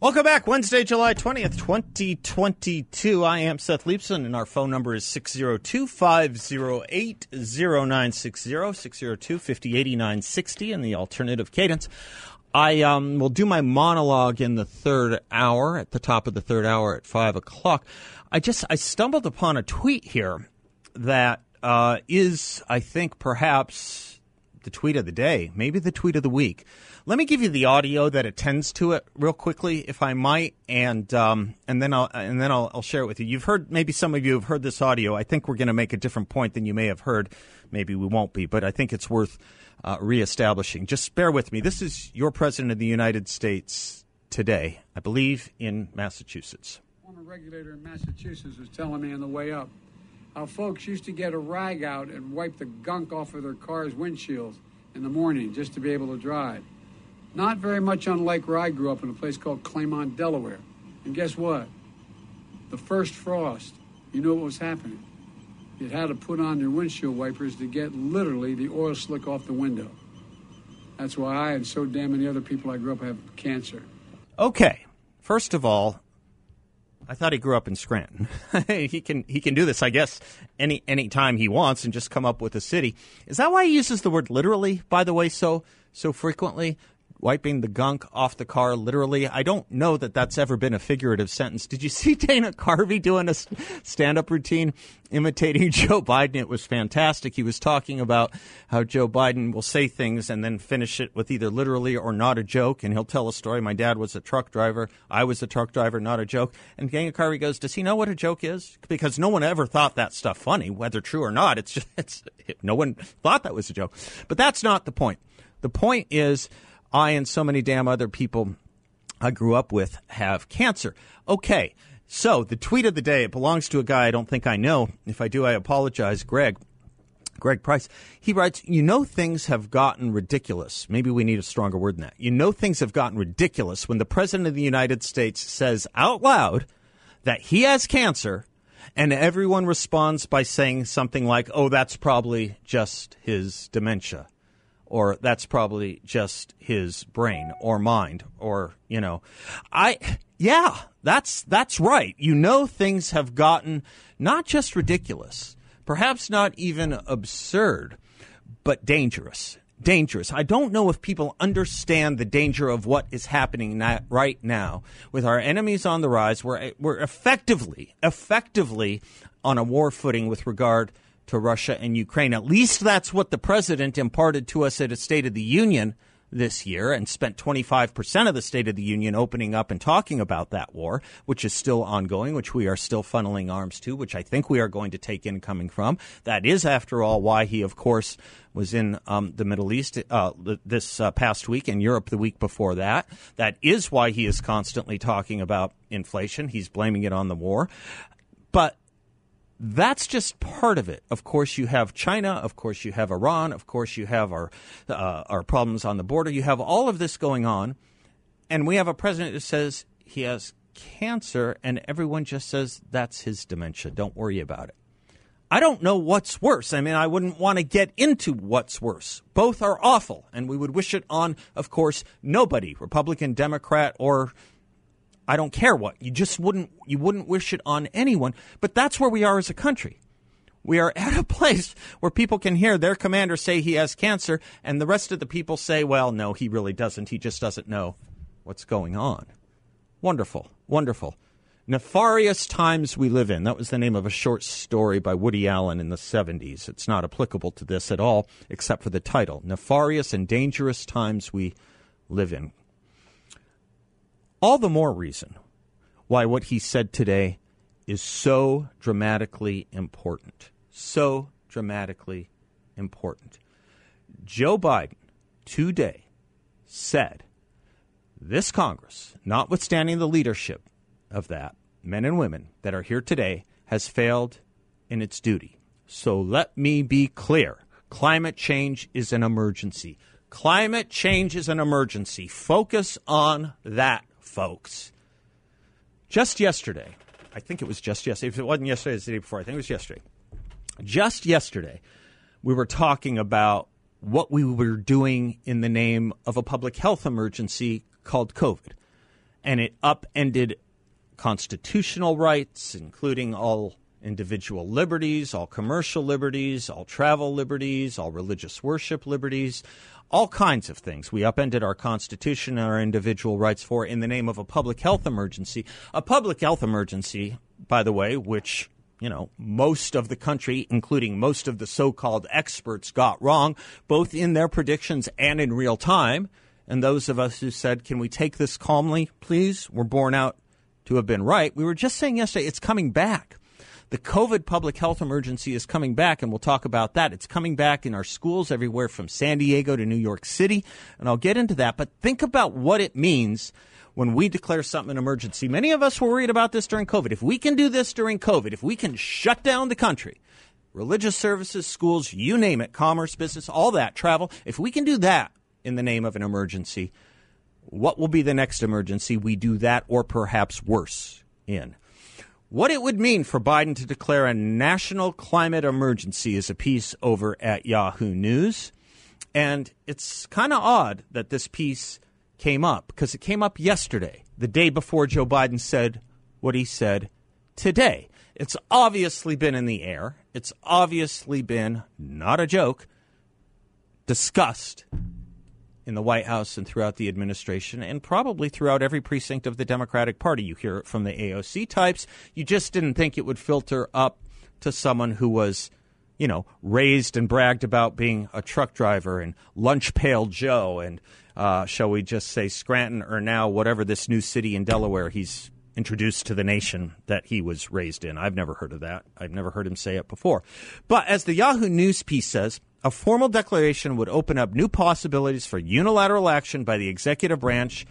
Welcome back. Wednesday, July 20th, 2022. I am Seth Leibsohn, and our phone number is 602 508 0960, 602 508960, and the alternative cadence. I um, will do my monologue in the third hour, at the top of the third hour at 5 o'clock. I just I stumbled upon a tweet here that uh, is, I think, perhaps the tweet of the day, maybe the tweet of the week. Let me give you the audio that attends to it real quickly, if I might, and um, and then I'll and then I'll, I'll, share it with you. You've heard maybe some of you have heard this audio. I think we're going to make a different point than you may have heard. Maybe we won't be, but I think it's worth uh, reestablishing. Just bear with me. This is your president of the United States today, I believe, in Massachusetts. Former regulator in Massachusetts was telling me on the way up how folks used to get a rag out and wipe the gunk off of their car's windshields in the morning just to be able to drive. Not very much unlike where I grew up in a place called Claymont, Delaware. And guess what? The first frost, you know what was happening? You had to put on your windshield wipers to get literally the oil slick off the window. That's why I and so damn many other people I grew up have cancer. Okay. First of all, I thought he grew up in Scranton. he can he can do this, I guess, any any time he wants and just come up with a city. Is that why he uses the word literally? By the way, so so frequently wiping the gunk off the car literally. I don't know that that's ever been a figurative sentence. Did you see Dana Carvey doing a stand up routine imitating Joe Biden? It was fantastic. He was talking about how Joe Biden will say things and then finish it with either literally or not a joke. And he'll tell a story. My dad was a truck driver. I was a truck driver, not a joke. And Dana Carvey goes, Does he know what a joke is? Because no one ever thought that stuff funny, whether true or not. It's just, it's, no one thought that was a joke. But that's not the point. The point is, I and so many damn other people I grew up with have cancer. Okay, so the tweet of the day, it belongs to a guy I don't think I know. If I do, I apologize, Greg. Greg Price. He writes, You know, things have gotten ridiculous. Maybe we need a stronger word than that. You know, things have gotten ridiculous when the President of the United States says out loud that he has cancer, and everyone responds by saying something like, Oh, that's probably just his dementia or that's probably just his brain or mind or you know. I yeah that's that's right. You know things have gotten not just ridiculous perhaps not even absurd but dangerous. Dangerous. I don't know if people understand the danger of what is happening right now with our enemies on the rise. We're, we're effectively effectively on a war footing with regard to Russia and Ukraine. At least that's what the president imparted to us at a State of the Union this year and spent 25% of the State of the Union opening up and talking about that war, which is still ongoing, which we are still funneling arms to, which I think we are going to take incoming from. That is, after all, why he, of course, was in um, the Middle East uh, this uh, past week and Europe the week before that. That is why he is constantly talking about inflation. He's blaming it on the war. But that's just part of it. Of course, you have China. Of course, you have Iran. Of course, you have our uh, our problems on the border. You have all of this going on, and we have a president who says he has cancer, and everyone just says that's his dementia. Don't worry about it. I don't know what's worse. I mean, I wouldn't want to get into what's worse. Both are awful, and we would wish it on, of course, nobody, Republican, Democrat, or I don't care what. You just wouldn't you wouldn't wish it on anyone. But that's where we are as a country. We are at a place where people can hear their commander say he has cancer, and the rest of the people say, well, no, he really doesn't. He just doesn't know what's going on. Wonderful, wonderful. Nefarious times we live in. That was the name of a short story by Woody Allen in the 70s. It's not applicable to this at all, except for the title Nefarious and Dangerous Times We Live in. All the more reason why what he said today is so dramatically important. So dramatically important. Joe Biden today said this Congress, notwithstanding the leadership of that, men and women that are here today, has failed in its duty. So let me be clear climate change is an emergency. Climate change is an emergency. Focus on that, folks. Just yesterday, I think it was just yesterday. If it wasn't yesterday, it was the day before. I think it was yesterday. Just yesterday, we were talking about what we were doing in the name of a public health emergency called COVID. And it upended constitutional rights, including all individual liberties, all commercial liberties, all travel liberties, all religious worship liberties, all kinds of things. We upended our Constitution and our individual rights for in the name of a public health emergency. A public health emergency, by the way, which you know, most of the country, including most of the so called experts, got wrong, both in their predictions and in real time. And those of us who said, can we take this calmly, please, were borne out to have been right. We were just saying yesterday, it's coming back. The COVID public health emergency is coming back, and we'll talk about that. It's coming back in our schools everywhere from San Diego to New York City, and I'll get into that. But think about what it means when we declare something an emergency. Many of us were worried about this during COVID. If we can do this during COVID, if we can shut down the country, religious services, schools, you name it, commerce, business, all that, travel, if we can do that in the name of an emergency, what will be the next emergency we do that or perhaps worse in? What it would mean for Biden to declare a national climate emergency is a piece over at Yahoo News. And it's kind of odd that this piece came up because it came up yesterday, the day before Joe Biden said what he said today. It's obviously been in the air. It's obviously been, not a joke, discussed in the White House and throughout the administration, and probably throughout every precinct of the Democratic Party. You hear it from the AOC types. You just didn't think it would filter up to someone who was you know, raised and bragged about being a truck driver and lunch pail Joe and, uh, shall we just say, Scranton or now whatever this new city in Delaware he's introduced to the nation that he was raised in. I've never heard of that. I've never heard him say it before. But as the Yahoo News piece says, a formal declaration would open up new possibilities for unilateral action by the executive branch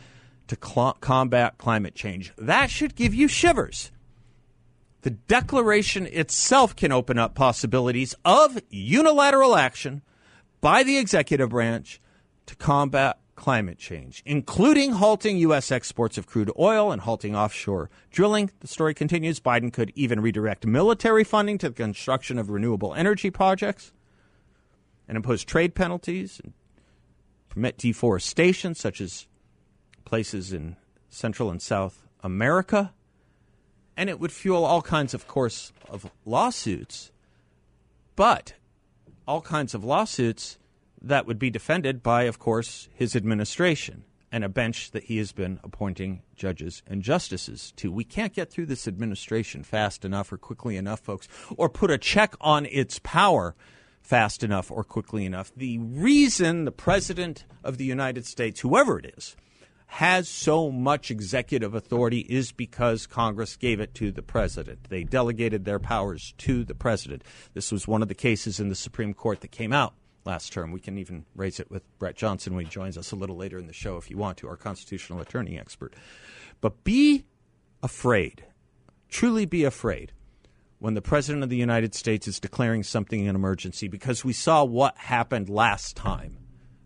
to cl- combat climate change. That should give you shivers the declaration itself can open up possibilities of unilateral action by the executive branch to combat climate change, including halting U.S. exports of crude oil and halting offshore drilling. The story continues. Biden could even redirect military funding to the construction of renewable energy projects and impose trade penalties and permit deforestation, such as places in Central and South America and it would fuel all kinds, of course, of lawsuits, but all kinds of lawsuits that would be defended by, of course, his administration and a bench that he has been appointing judges and justices to. We can't get through this administration fast enough or quickly enough, folks, or put a check on its power fast enough or quickly enough. The reason the President of the United States, whoever it is, has so much executive authority is because Congress gave it to the president. They delegated their powers to the president. This was one of the cases in the Supreme Court that came out last term. We can even raise it with Brett Johnson when he joins us a little later in the show if you want to, our constitutional attorney expert. But be afraid, truly be afraid when the President of the United States is declaring something an emergency because we saw what happened last time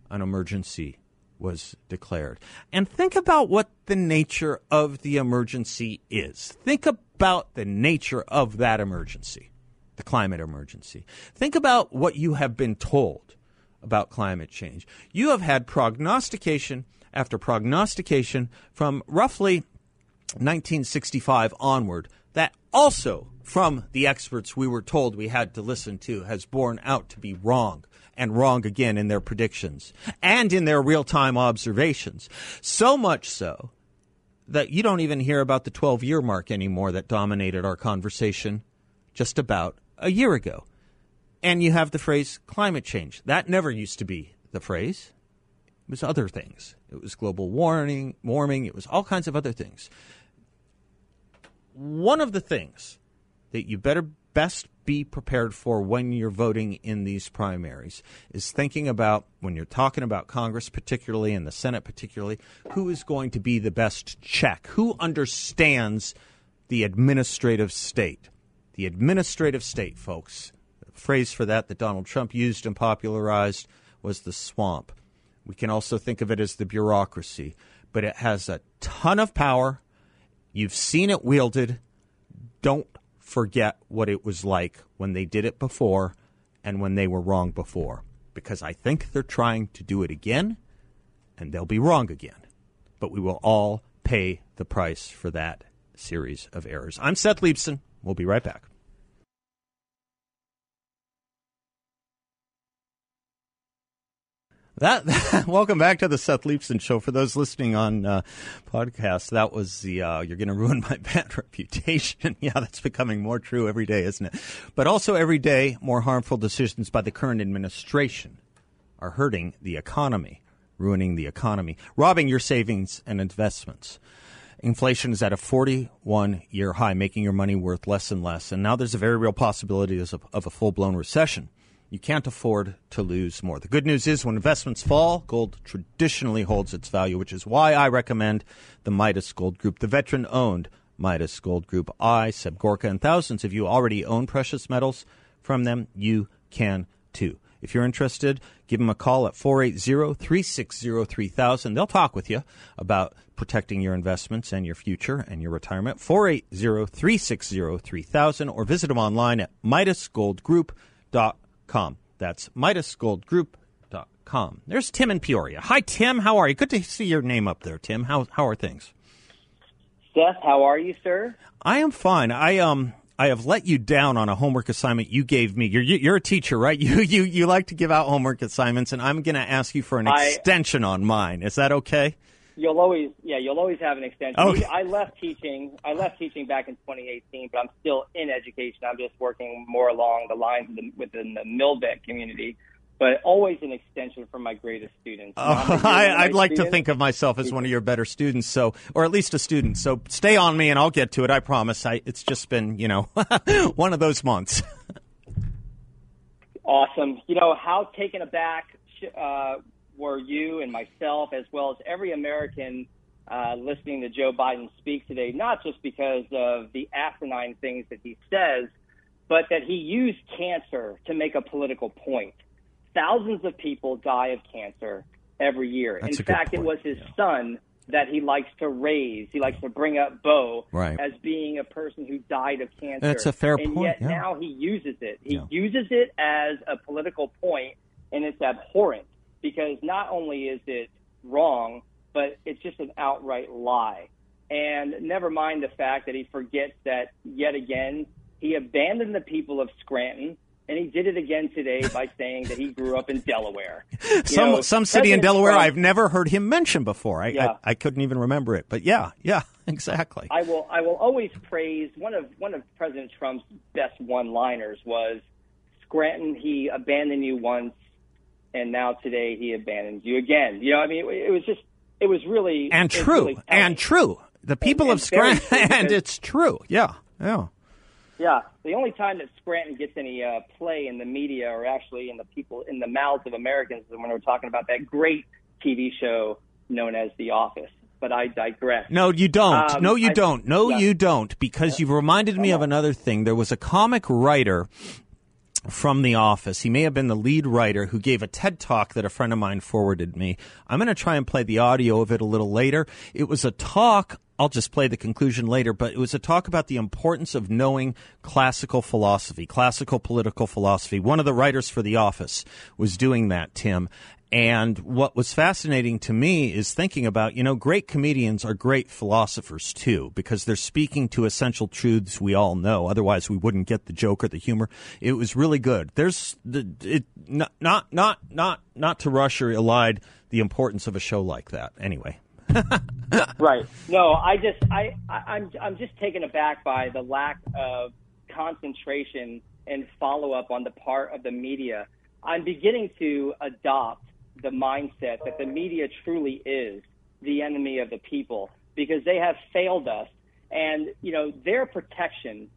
an emergency was declared. And think about what the nature of the emergency is. Think about the nature of that emergency, the climate emergency. Think about what you have been told about climate change. You have had prognostication after prognostication from roughly 1965 onward that also from the experts we were told we had to listen to has borne out to be wrong and wrong again in their predictions and in their real time observations. So much so that you don't even hear about the 12 year mark anymore that dominated our conversation just about a year ago. And you have the phrase climate change. That never used to be the phrase. It was other things. It was global warming, warming, it was all kinds of other things. One of the things that you better best be prepared for when you're voting in these primaries is thinking about when you're talking about Congress, particularly and the Senate, particularly, who is going to be the best check? Who understands the administrative state? The administrative state, folks. The phrase for that that Donald Trump used and popularized was the swamp. We can also think of it as the bureaucracy, but it has a ton of power. You've seen it wielded. Don't forget what it was like when they did it before and when they were wrong before. Because I think they're trying to do it again, and they'll be wrong again. But we will all pay the price for that series of errors. I'm Seth Leibsohn. We'll be right back. That, welcome back to the Seth Leibsohn Show. For those listening on uh, podcast, that was the uh, "You're going to ruin my bad reputation." yeah, that's becoming more true every day, isn't it? But also every day, more harmful decisions by the current administration are hurting the economy, ruining the economy, robbing your savings and investments. Inflation is at a 41 year high, making your money worth less and less. And now there's a very real possibility of, of a full blown recession. You can't afford to lose more. The good news is when investments fall, gold traditionally holds its value, which is why I recommend the Midas Gold Group, the veteran owned Midas Gold Group. I, Seb Gorka, and thousands of you already own precious metals from them. You can too. If you're interested, give them a call at 480 360 3000. They'll talk with you about protecting your investments and your future and your retirement. 480 360 3000 or visit them online at MidasGoldGroup.com com. That's MidasGoldGroup.com. There's Tim in Peoria. Hi, Tim. How are you? Good to see your name up there, Tim. How how are things? Seth, how are you, sir? I am fine. I um I have let you down on a homework assignment you gave me. You're you're a teacher, right? You you you like to give out homework assignments, and I'm going to ask you for an I, extension on mine. Is that okay? You'll always, yeah, you'll always have an extension. Okay. I left teaching. I left teaching back in 2018, but I'm still in education. I'm just working more along the lines the, within the Milbeck community, but always an extension for my greatest students. Oh, I, would like students. to think of myself as one of your better students, so or at least a student. So stay on me, and I'll get to it. I promise. I, it's just been, you know, one of those months. awesome. You know how taken aback. Uh, were you and myself, as well as every American uh, listening to Joe Biden speak today, not just because of the asinine things that he says, but that he used cancer to make a political point. Thousands of people die of cancer every year. That's In fact, it was his yeah. son that he likes to raise. He likes to bring up Beau right. as being a person who died of cancer. That's a fair and point. yet yeah. now he uses it. He yeah. uses it as a political point, and it's abhorrent because not only is it wrong, but it's just an outright lie. And never mind the fact that he forgets that yet again he abandoned the people of Scranton, and he did it again today by saying that he grew up in Delaware. You some know, some city in Delaware Trump, I've never heard him mention before. I, yeah. I, I couldn't even remember it, but yeah, yeah, exactly. I will I will always praise one of one of President Trump's best one-liners was Scranton. He abandoned you once, and now today he abandons you again. You know, I mean, it, it was just, it was really and true really and true. The people and, of Scranton, and it's true. Yeah, yeah. Yeah, the only time that Scranton gets any uh, play in the media, or actually in the people in the mouths of Americans, is when we're talking about that great TV show known as The Office. But I digress. No, you don't. Um, no, you I, don't. No, yeah. you don't. Because you've reminded me of another thing. There was a comic writer from The Office. He may have been the lead writer who gave a TED talk that a friend of mine forwarded me. I'm going to try and play the audio of it a little later. It was a talk. I'll just play the conclusion later, but it was a talk about the importance of knowing classical philosophy, classical political philosophy. One of the writers for The Office was doing that, Tim. And what was fascinating to me is thinking about, you know, great comedians are great philosophers too, because they're speaking to essential truths we all know. Otherwise, we wouldn't get the joke or the humor. It was really good. there's the, it, not, not, not, not, not to rush or elide the importance of a show like that. Anyway. right. No, I just, I, I, I'm, I'm just taken aback by the lack of concentration and follow up on the part of the media. I'm beginning to adopt the mindset that the media truly is the enemy of the people because they have failed us. And, you know, their protection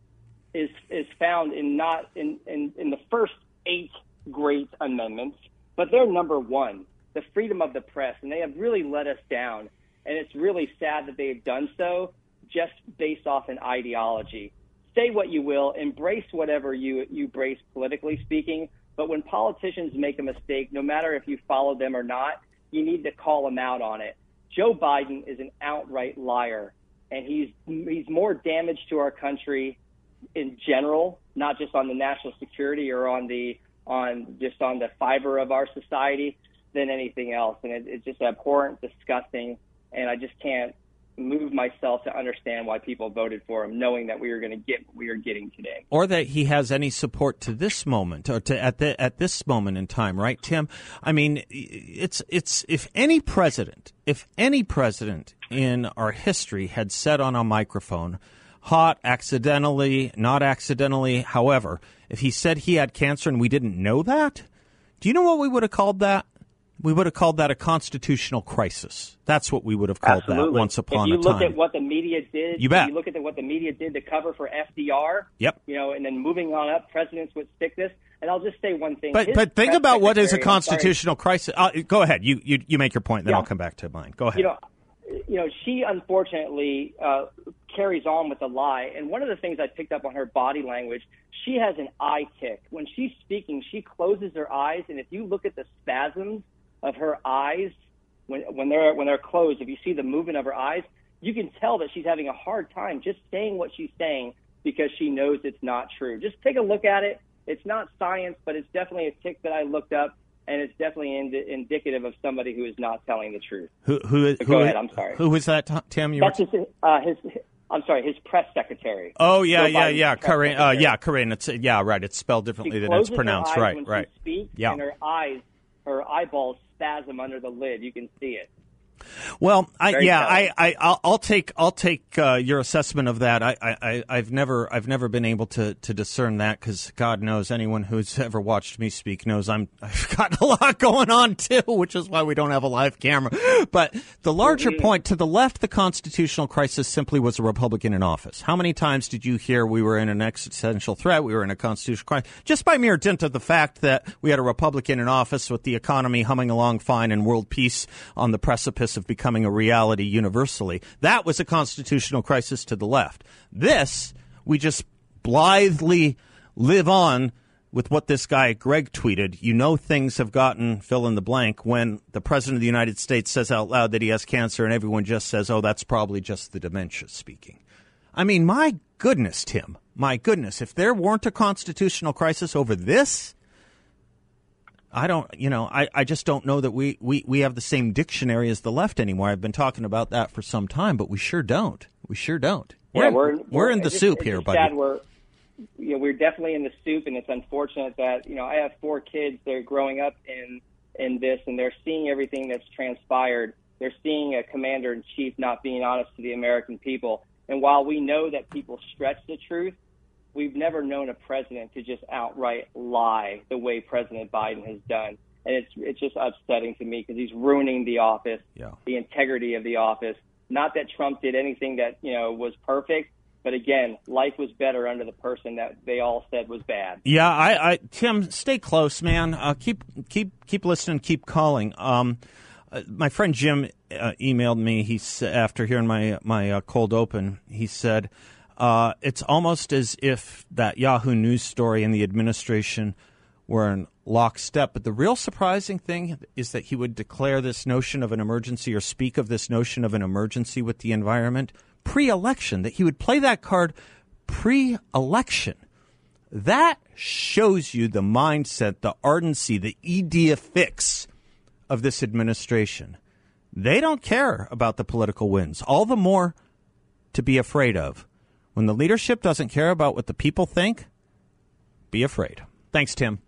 is is found in not in, in, in the first eight great amendments, but they're number one, the freedom of the press, and they have really let us down. And it's really sad that they've done so just based off an ideology. Say what you will, embrace whatever you you embrace politically speaking, but when politicians make a mistake, no matter if you follow them or not, you need to call them out on it. Joe Biden is an outright liar, and he's he's more damage to our country in general, not just on the national security or on the on just on the fiber of our society than anything else. And it, it's just abhorrent, disgusting, and I just can't move myself to understand why people voted for him, knowing that we are going to get what we are getting today, or that he has any support to this moment or to at the at this moment in time, right, Tim? I mean, it's it's if any president, if any president in our history had said on a microphone, hot, accidentally, not accidentally, however, if he said he had cancer and we didn't know that, do you know what we would have called that? We would have called that a constitutional crisis. That's what we would have called Absolutely. that once upon a time. If you look time. at what the media did, you bet. you look at the, what the media did to cover for FDR. Yep. You know, and then moving on up, presidents would stick this. And I'll just say one thing. But His but think about what is a secretary- I'm sorry. constitutional crisis. Uh, go ahead. You, you you make your point, then Yeah. I'll come back to mine. Go ahead. you know, you know, she unfortunately uh, carries on with the lie. And one of the things I picked up on her body language, she has an eye tick. When she's speaking, she closes her eyes, and if you look at the spasms of her eyes when when they're when they're closed, if you see the movement of her eyes, you can tell that she's having a hard time just saying what she's saying because she knows it's not true. Just take a look at it. It's not science, but it's definitely a tick that I looked up. And it's definitely ind- indicative of somebody who is not telling the truth. who who Go who- ahead, I'm sorry. Who was that, Tim? You were That's his, uh, his, I'm sorry, his press secretary. Oh yeah, Joe yeah, Biden's yeah, Karine. Uh, yeah, Karine. It's yeah, right. It's spelled differently than it's pronounced. Right, when right. Speaks, Yeah. and her eyes, her eyeballs spasm under the lid. You can see it. Well, I, Very yeah, telling. I, I, I'll, I'll take, I'll take uh, your assessment of that. I, I, I- I've never, I've never been able to, to discern that because God knows anyone who's ever watched me speak knows I'm, I've got a lot going on too, which is why we don't have a live camera. But the larger Mm-hmm. point to the left, the constitutional crisis simply was a Republican in office. How many times did you hear we were in an existential threat? We were in a constitutional crisis just by mere dint of the fact that we had a Republican in office with the economy humming along fine and world peace on the precipice of becoming a reality universally. That was a constitutional crisis to the left. This, we just blithely live on with what this guy Greg tweeted. You know things have gotten fill in the blank when the president of the United States says out loud that he has cancer and everyone just says, "Oh, that's probably just the dementia speaking." I mean, my goodness, Tim. My goodness, if there weren't a constitutional crisis over this, I don't, you know, I, I just don't know that we, we, we have the same dictionary as the left anymore. I've been talking about that for some time, but we sure don't. We sure don't. Yeah, we're, we're in the just- soup here, buddy. we're, you know, we're definitely in the soup, and it's unfortunate that you know I have four kids. They're growing up in in this, and they're seeing everything that's transpired. They're seeing a commander in chief not being honest to the American people. And while we know that people stretch the truth, we've never known a president to just outright lie the way President Biden has done. And it's it's just upsetting to me because he's ruining the office, Yeah. the integrity of the office. Not that Trump did anything that you know was perfect, but again, life was better under the person that they all said was bad. Yeah, I, I Tim, stay close, man. Uh, keep keep keep listening, keep calling. Um, uh, my friend Jim uh, emailed me. He s- after hearing my my uh, cold open, he said uh, it's almost as if that Yahoo News story and the administration were in lockstep. But the real surprising thing is that he would declare this notion of an emergency or speak of this notion of an emergency with the environment pre-election. That he would play that card pre-election. That shows you the mindset, the ardency, the idea fix of this administration. They don't care about the political wins. All the more to be afraid of. When the leadership doesn't care about what the people think, be afraid. Thanks, Tim.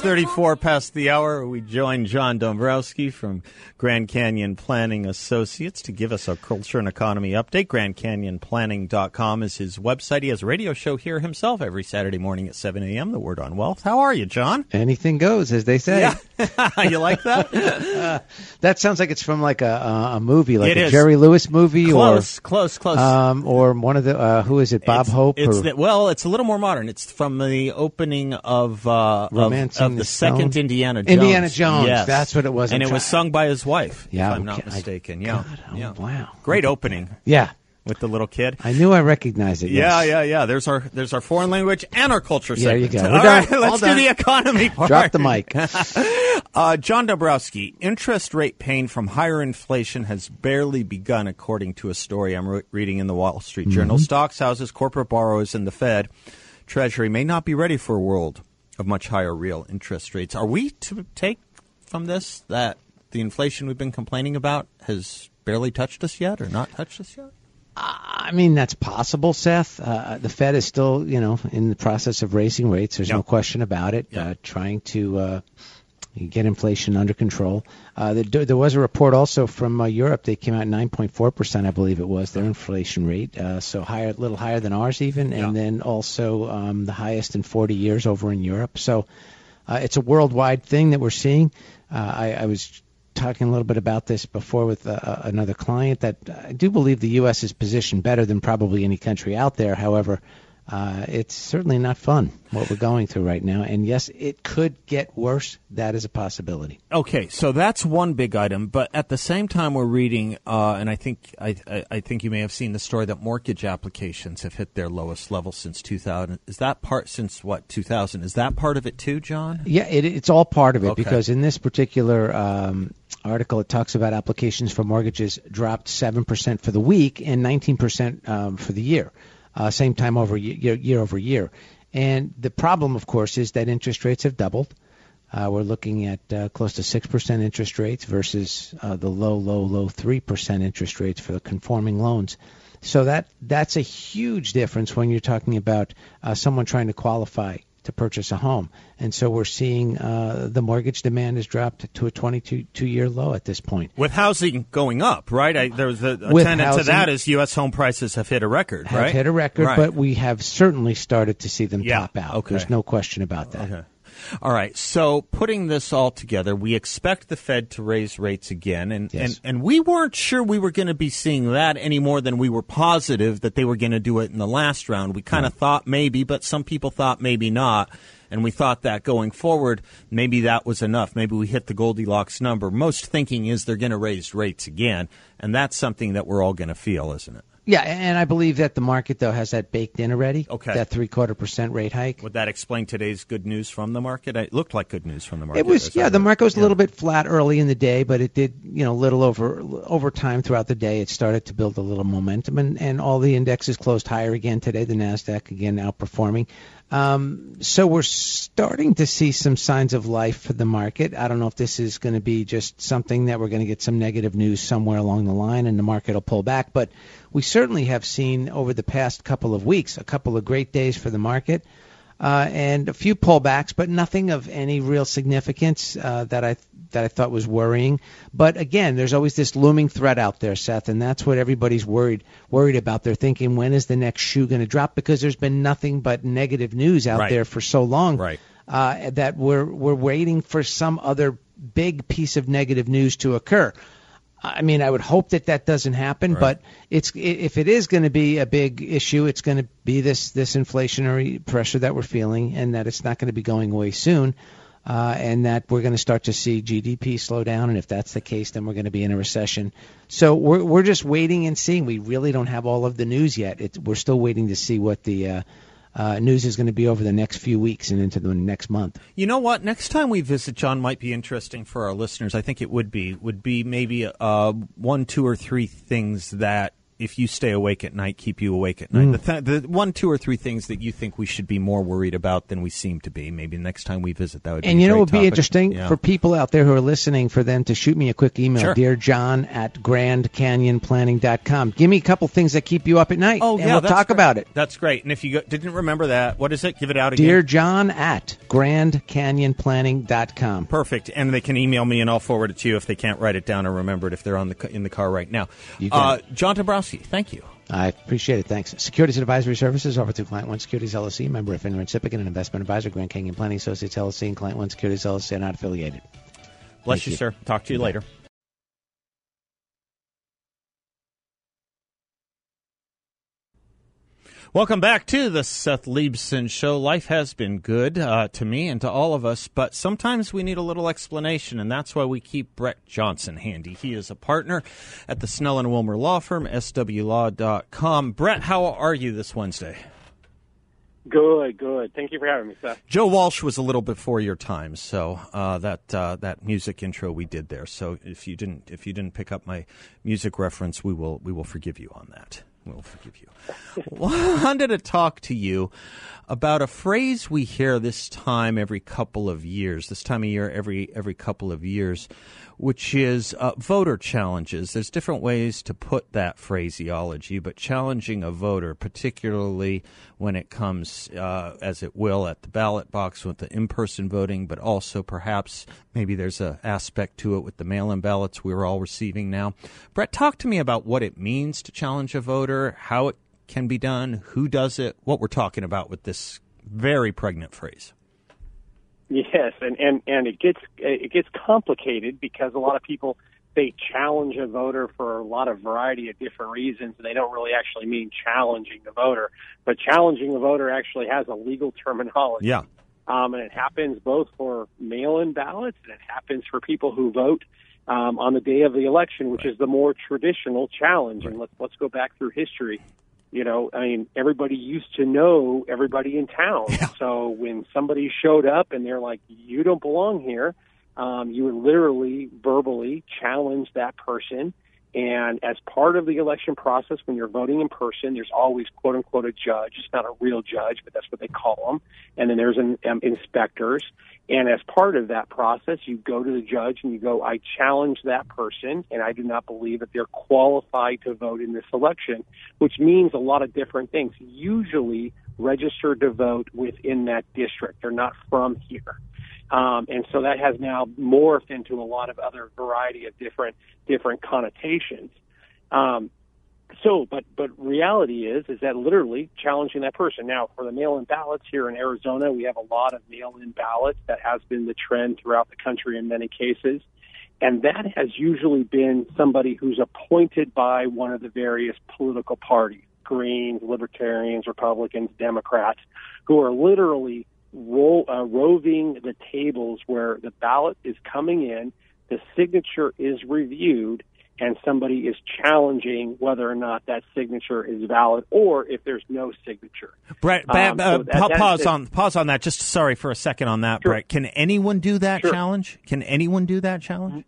34 past the hour, we join John Dombroski from Grand Canyon Planning Associates to give us a culture and economy update. GrandCanyonPlanning.com is his website. He has a radio show here himself every Saturday morning at 7 a.m., The Word on Wealth. How are you, John? Anything goes, as they say. Yeah. you like that? uh, that sounds like it's from like a, a movie, like It a is. Jerry Lewis movie, Close, close, close. or um, or one of the uh, who is it, Bob it's, Hope? It's or, the, well, it's a little more modern. It's from the opening of uh, of, Romancing of the, second? Indiana Jones. Indiana Jones, Yes. that's what it was. and it was sung by his wife. Yeah, if I'm not okay, I- mistaken. yeah, God, oh, yeah. wow. Great opening yeah, with the little kid. I knew I recognized it. Yeah, yes. yeah, yeah. There's our there's our foreign language and our culture There you segment. go. All right, All let's do done. the economy part. Drop the mic. Uh, John Dombroski, interest rate pain from higher inflation has barely begun, according to a story I'm re- reading in the Wall Street Journal. Mm-hmm. Stocks, houses, corporate borrowers, and the Fed, Treasury may not be ready for a world of much higher real interest rates. Are we to take from this that the inflation we've been complaining about has barely touched us yet, or not touched us yet? I mean, that's possible, Seth. Uh, the Fed is still, you know, in the process of raising rates. There's Yeah. no question about it. Yeah. Uh, trying to uh, get inflation under control. Uh, there, there was a report also from uh, Europe. They came out 9.4 percent, I believe it was their inflation rate. Uh, so higher, a little higher than ours even, and Yeah. then also um, the highest in 40 years over in Europe. So uh, it's a worldwide thing that we're seeing. Uh, I, I was talking a little bit about this before with uh, another client that I do believe the U.S. is positioned better than probably any country out there. However, uh, it's certainly not fun what we're going through right now. And yes, it could get worse. That is a possibility. Okay, so that's one big item, but at the same time, we're reading, uh, and I think I, I, I think you may have seen the story that mortgage applications have hit their lowest level since 2000. Is that part since what 2000? Is that part of it too, John? Yeah, it, it's all part of it Okay. because in this particular um, article, it talks about applications for mortgages dropped 7% for the week and 19% um, for the year, uh, same time over year, year over year. And the problem, of course, is that interest rates have doubled. Uh, we're looking at uh, close to 6% interest rates versus uh, the low, low, low 3% interest rates for the conforming loans. So that that's a huge difference when you're talking about uh, someone trying to qualify to purchase a home. And so we're seeing uh, the mortgage demand has dropped to a 22 two year low at this point. With housing going up, right? I, there's a, a tenet to that is U.S. home prices have hit a record, Have right? hit a record, Right. but we have certainly started to see them Yeah, top out. okay. There's no question about that. Okay. All right. So putting this all together, we expect the Fed to raise rates again, and Yes. and, and we weren't sure we were going to be seeing that any more than we were positive that they were going to do it in the last round. We kind of hmm. thought maybe, but some people thought maybe not. And we thought that going forward, maybe that was enough. Maybe we hit the Goldilocks number. Most thinking is they're going to raise rates again, and that's something that we're all going to feel, isn't it? Yeah, and I believe that the market though has that baked in already. Okay. That three quarter percent rate hike. Would that explain today's good news from the market? It looked like good news from the market. It was yeah. The market was a little bit flat early in the day, but it did you know little over over time throughout the day. It started to build a little momentum, and and all the indexes closed higher again today. The Nasdaq again outperforming. Um, so we're starting to see some signs of life for the market. I don't know if this is going to be just something that we're going to get some negative news somewhere along the line, and the market will pull back. But we certainly have seen over the past couple of weeks a couple of great days for the market uh, and a few pullbacks, but nothing of any real significance uh, that I that I thought was worrying. But again, there's always this looming threat out there, Seth, and that's what everybody's worried worried about. They're thinking, when is the next shoe going to drop? Because there's been nothing but negative news out Right. there for so long Right. uh, that we're we're waiting for some other big piece of negative news to occur. I mean, I would hope that that doesn't happen, Right. but it's i- if it is going to be a big issue, it's going to be this this inflationary pressure that we're feeling, and that it's not going to be going away soon, uh, and that we're going to start to see GDP slow down, and if that's the case, then we're going to be in a recession. So we're we're just waiting and seeing. We really don't have all of the news yet. It, we're still waiting to see what the uh, uh, news is going to be over the next few weeks and into the next month. You know what? Next time we visit John might be interesting for our listeners. I think it would be would be maybe uh, one, two, or three things that if you stay awake at night, keep you awake at night. Mm. The, th- the one, two, or three things that you think we should be more worried about than we seem to be. Maybe next time we visit, that would. And be you know, it would be interesting Yeah. for people out there who are listening for them to shoot me a quick email, Sure. dear John at GrandCanyonPlanning.com. Give me a couple things that keep you up at night. Oh and yeah, we'll talk great. about it. That's great. And if you go, didn't remember that, what is it? Give it out again. Dear John at GrandCanyonPlanning.com. Perfect, and they can email me, and I'll forward it to you if they can't write it down or remember it if they're on the in the car right now. Uh, John Thank you. I appreciate it. Thanks. Securities and advisory services offered through Client One Securities LLC, member of FINRA SIPC, and an investment advisor, Grand Canyon Planning Associates LLC, and Client One Securities LLC are not affiliated. Bless you, you. sir. Talk to you later. Welcome back to the Seth Leibsohn Show. Life has been good uh, to me and to all of us, but sometimes we need a little explanation, and that's why we keep Brett Johnson handy. He is a partner at the Snell and Wilmer Law Firm, swlaw.com. Brett, how are you this Wednesday? Good, good. Thank you for having me, Seth. Joe Walsh was a little before your time, so uh, that uh, that music intro we did there. So if you didn't if you didn't pick up my music reference, we will we will forgive you on that. We'll forgive you. I wanted to talk to you about a phrase we hear this time every couple of years. This time of year, every every couple of years, which is uh, voter challenges. There's different ways to put that phraseology, but challenging a voter, particularly when it comes, uh, as it will, at the ballot box with the in-person voting, but also perhaps maybe there's a aspect to it with the mail-in ballots we're all receiving now. Brett, talk to me about what it means to challenge a voter, how it can be done, who does it, what we're talking about with this very pregnant phrase. Yes, and and and it gets it gets complicated because a lot of people they challenge a voter for a lot of variety of different reasons, and they don't really actually mean challenging the voter. But challenging the voter actually has a legal terminology. Yeah. um, and it happens both for mail-in ballots and it happens for people who vote um, on the day of the election, which is the more traditional challenge. And let's let's go back through history. You know, I mean, everybody used to know everybody in town. So when somebody showed up and they're like, "You don't belong here," um, you would literally verbally challenge that person. And as part of the election process, when you're voting in person, there's always "quote unquote" a judge. It's not a real judge, but that's what they call them. And then there's an, um, inspectors. And as part of that process, you go to the judge and you go, I challenge that person, and I do not believe that they're qualified to vote in this election, which means a lot of different things. Usually registered to vote within that district. They're not from here. Um, and so that has now morphed into a lot of other variety of different different connotations. Um, so, but but reality is is that literally challenging that person. Now, for the mail-in ballots here in Arizona, we have a lot of mail-in ballots. That has been the trend throughout the country in many cases, and that has usually been somebody who's appointed by one of the various political parties: Greens, Libertarians, Republicans, Democrats, who are literally ro- uh, roving the tables where the ballot is coming in, the signature is reviewed, and somebody is challenging whether or not that signature is valid or if there's no signature. Brett, ba- Um, uh, so that- pa- pause on pause on that. Just sorry for a second on that, Sure. Brett. Can anyone do that Sure. challenge? Can anyone do that challenge?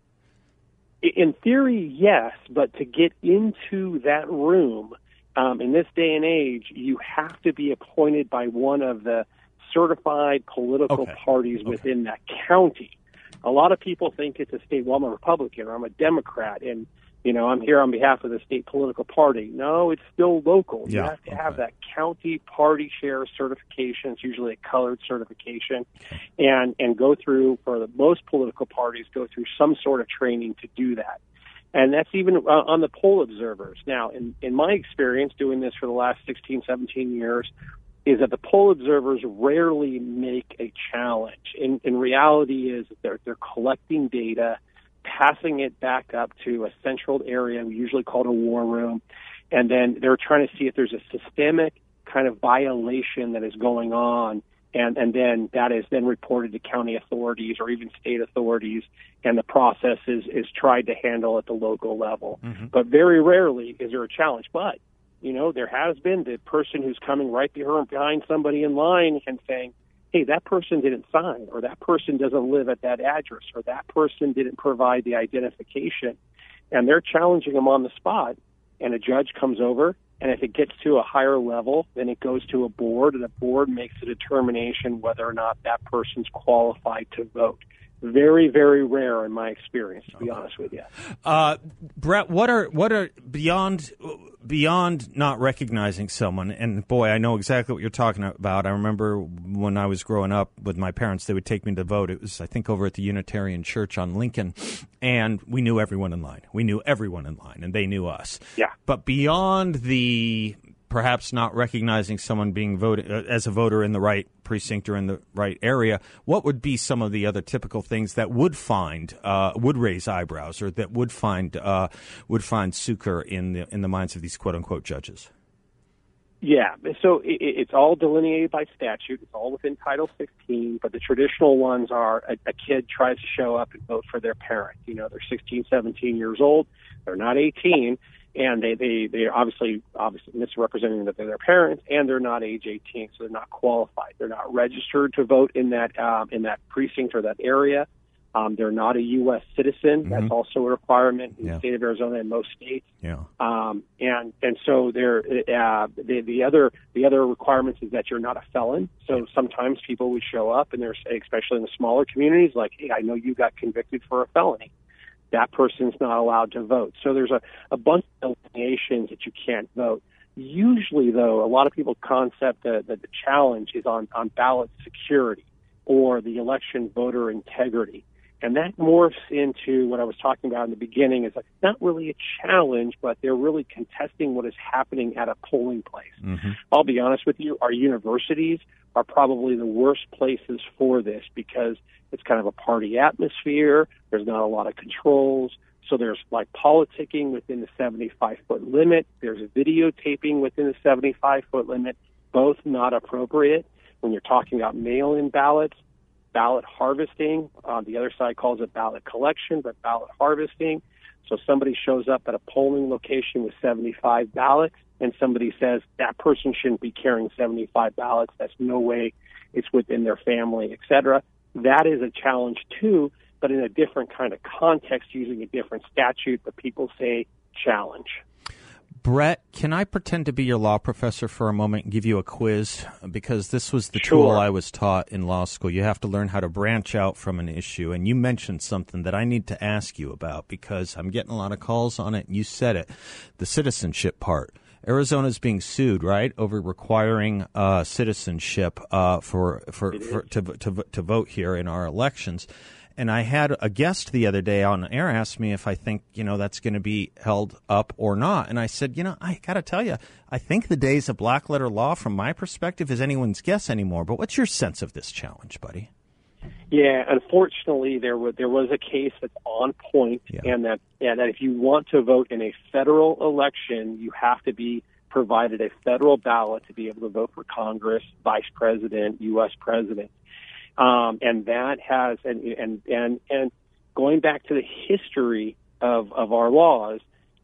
In theory, yes, but to get into that room um, in this day and age, you have to be appointed by one of the certified political Okay. parties Okay. within that county. A lot of people think it's a state. Well, I'm a Republican or I'm a Democrat, and you know I'm here on behalf of the state political party. No, it's still local. you have to have that county party share certification. It's usually a colored certification, and and go through for the most political parties go through some sort of training to do that. And that's even uh, on the poll observers. Now, in, in my experience doing this for the last 16, 17 years, is that the poll observers rarely make a challenge. In, in reality is they're, they're collecting data, passing it back up to a central area, usually called a war room, and then they're trying to see if there's a systemic kind of violation that is going on and and then that is then reported to county authorities or even state authorities, and the process is is tried to handle at the local level. Mm-hmm. But very rarely is there a challenge. But you know, there has been the person who's coming right behind somebody in line and saying, "Hey, that person didn't sign, or that person doesn't live at that address, or that person didn't provide the identification," and they're challenging them on the spot. and a judge comes over, and if it gets to a higher level, then it goes to a board, and the board makes a determination whether or not that person's qualified to vote very very rare in my experience to be okay. honest with you. Uh, brett what are what are beyond beyond not recognizing someone and boy i know exactly what you're talking about. I remember when i was growing up with my parents they would take me to vote. It was i think over at the unitarian church on lincoln and we knew everyone in line. We knew everyone in line and they knew us. Yeah. But beyond the perhaps not recognizing someone being voted uh, as a voter in the right precinct or in the right area, what would be some of the other typical things that would find uh, would raise eyebrows or that would find uh, would find succor in the in the minds of these quote unquote judges? Yeah, so it, it's all delineated by statute. It's all within Title 16, but the traditional ones are a, a kid tries to show up and vote for their parent. You know, they're 16, 17 years old, they're not 18, and they they they are obviously obviously misrepresenting that they're their parents and they're not age 18 so they're not qualified they're not registered to vote in that um, in that precinct or that area um, they're not a U.S. citizen. Mm-hmm. That's also a requirement in yeah. the state of Arizona and most states. Yeah. Um, and and so there, uh, the the other the other requirements is that you're not a felon. So sometimes people would show up and they're especially in the smaller communities, like, hey, I know you got convicted for a felony that person's not allowed to vote. So there's a, a bunch of delineations that you can't vote. Usually, though, a lot of people concept that, that the challenge is on, on ballot security or the election voter integrity. And that morphs into what I was talking about in the beginning is like not really a challenge, but they're really contesting what is happening at a polling place. Mm-hmm. I'll be honest with you, our universities are probably the worst places for this because it's kind of a party atmosphere. There's not a lot of controls. So there's like politicking within the 75 foot limit. There's videotaping within the 75 foot limit, both not appropriate. When you're talking about mail in ballots, ballot harvesting, uh, the other side calls it ballot collection, but ballot harvesting. So somebody shows up at a polling location with 75 ballots and somebody says that person shouldn't be carrying 75 ballots. That's no way it's within their family, et cetera. That is a challenge too, but in a different kind of context using a different statute, but people say challenge. Brett, can I pretend to be your law professor for a moment and give you a quiz? Because this was the sure. tool I was taught in law school. You have to learn how to branch out from an issue. And you mentioned something that I need to ask you about because I'm getting a lot of calls on it. And you said it the citizenship part. Arizona is being sued, right, over requiring uh, citizenship uh, for, for, for to, to, to vote here in our elections. And I had a guest the other day on air ask me if I think, you know, that's going to be held up or not. And I said, you know, I got to tell you, I think the days of black letter law, from my perspective, is anyone's guess anymore. But what's your sense of this challenge, buddy? Yeah, unfortunately, there was there was a case that's on point, yeah. and that and that if you want to vote in a federal election, you have to be provided a federal ballot to be able to vote for Congress, Vice President, U.S. President. Um, and that has, and, and, and, and going back to the history of, of our laws,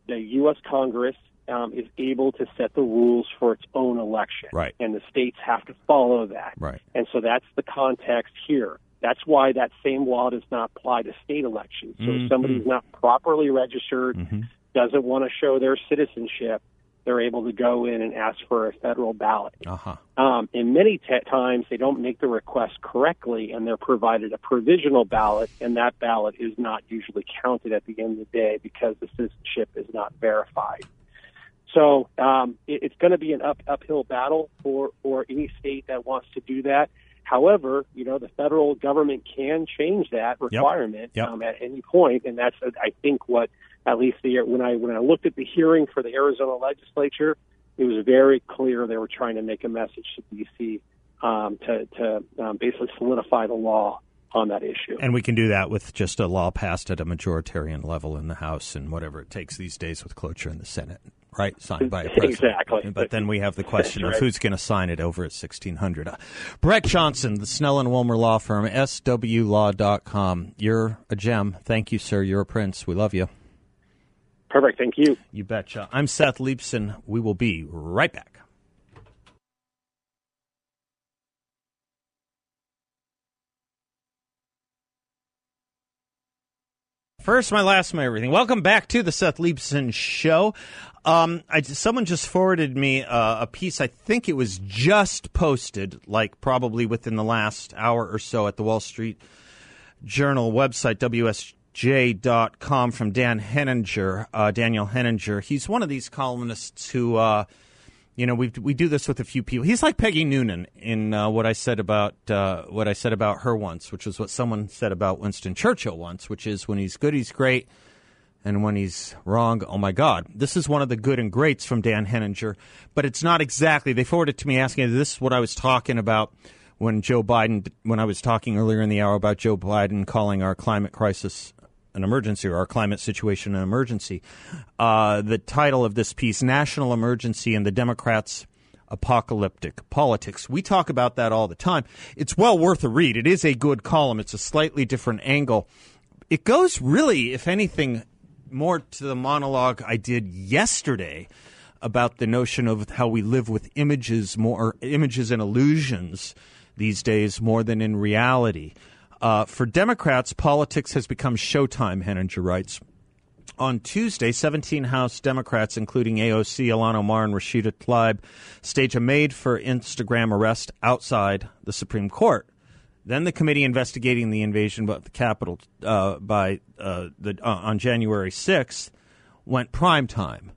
the U.S. Congress um, is able to set the rules for its own election. Right. And the states have to follow that. Right. And so that's the context here. That's why that same law does not apply to state elections. So mm-hmm. if somebody's not properly registered, mm-hmm. doesn't want to show their citizenship, they're able to go in and ask for a federal ballot. Uh-huh. Um, and many t- times they don't make the request correctly, and they're provided a provisional ballot, and that ballot is not usually counted at the end of the day because the citizenship is not verified. So um, it, it's going to be an up, uphill battle for, for any state that wants to do that. However, you know the federal government can change that requirement yep. Yep. Um, at any point, and that's I think what at least the when I when I looked at the hearing for the Arizona legislature, it was very clear they were trying to make a message to DC um, to to um, basically solidify the law on that issue. And we can do that with just a law passed at a majoritarian level in the House and whatever it takes these days with cloture in the Senate, right? Signed by a president. Exactly. But then we have the question right. of who's going to sign it over at 1600. Uh, Brett Johnson, the Snell and Wilmer Law Firm, swlaw.com. You're a gem. Thank you, sir. You're a prince. We love you. Perfect. Thank you. You betcha. I'm Seth Leibsohn. We will be right back. first, my last, my everything. Welcome back to the Seth Leibsohn Show. Um, I, someone just forwarded me uh, a piece. I think it was just posted, like probably within the last hour or so, at the Wall Street Journal website, WSJ.com, from Dan Henninger, uh, Daniel Henninger. He's one of these columnists who. Uh, you know, we we do this with a few people. He's like Peggy Noonan in uh, what I said about uh, what I said about her once, which is what someone said about Winston Churchill once, which is when he's good, he's great, and when he's wrong, oh my God. This is one of the good and greats from Dan Henninger, but it's not exactly. They forwarded to me asking, is "This is what I was talking about." When Joe Biden, when I was talking earlier in the hour about Joe Biden calling our climate crisis an emergency or our climate situation an emergency. Uh, the title of this piece, National Emergency and the Democrats' Apocalyptic Politics. We talk about that all the time. It's well worth a read. It is a good column, it's a slightly different angle. It goes really, if anything, more to the monologue I did yesterday about the notion of how we live with images more images and illusions these days more than in reality. Uh, for Democrats, politics has become showtime, Henninger writes. On Tuesday, 17 House Democrats, including AOC, Ilhan Omar, and Rashida Tlaib, stage a made for Instagram arrest outside the Supreme Court. Then the committee investigating the invasion of the Capitol uh, by uh, the, uh, on January 6th went prime time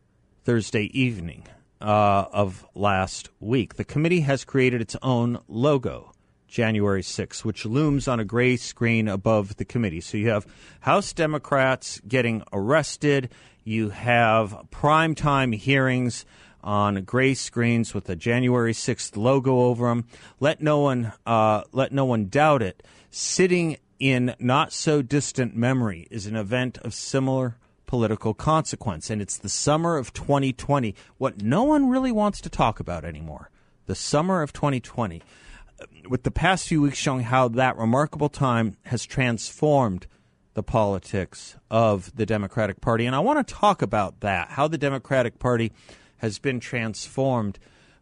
Thursday evening uh, of last week. The committee has created its own logo. January 6th, which looms on a gray screen above the committee. So you have House Democrats getting arrested. You have primetime hearings on gray screens with the January 6th logo over them. Let no one, uh, let no one doubt it. Sitting in not so distant memory is an event of similar political consequence. And it's the summer of 2020, what no one really wants to talk about anymore. The summer of 2020 with the past few weeks showing how that remarkable time has transformed the politics of the Democratic Party. And I want to talk about that, how the Democratic Party has been transformed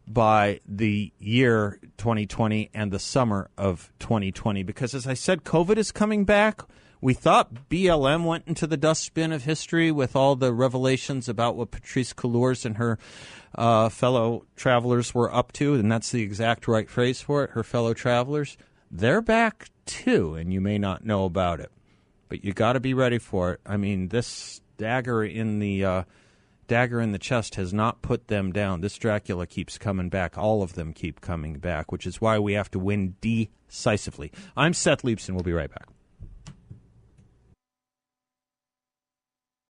by the year 2020 and the summer of 2020. Because as I said, COVID is coming back. We thought BLM went into the dustbin of history with all the revelations about what Patrisse Cullors and her uh, fellow travelers were up to, and that's the exact right phrase for it, her fellow travelers. They're back too, and you may not know about it, but you got to be ready for it. I mean, this dagger in the uh, dagger in the chest has not put them down. This Dracula keeps coming back. All of them keep coming back, which is why we have to win decisively. I'm Seth Leibsohn. We'll be right back.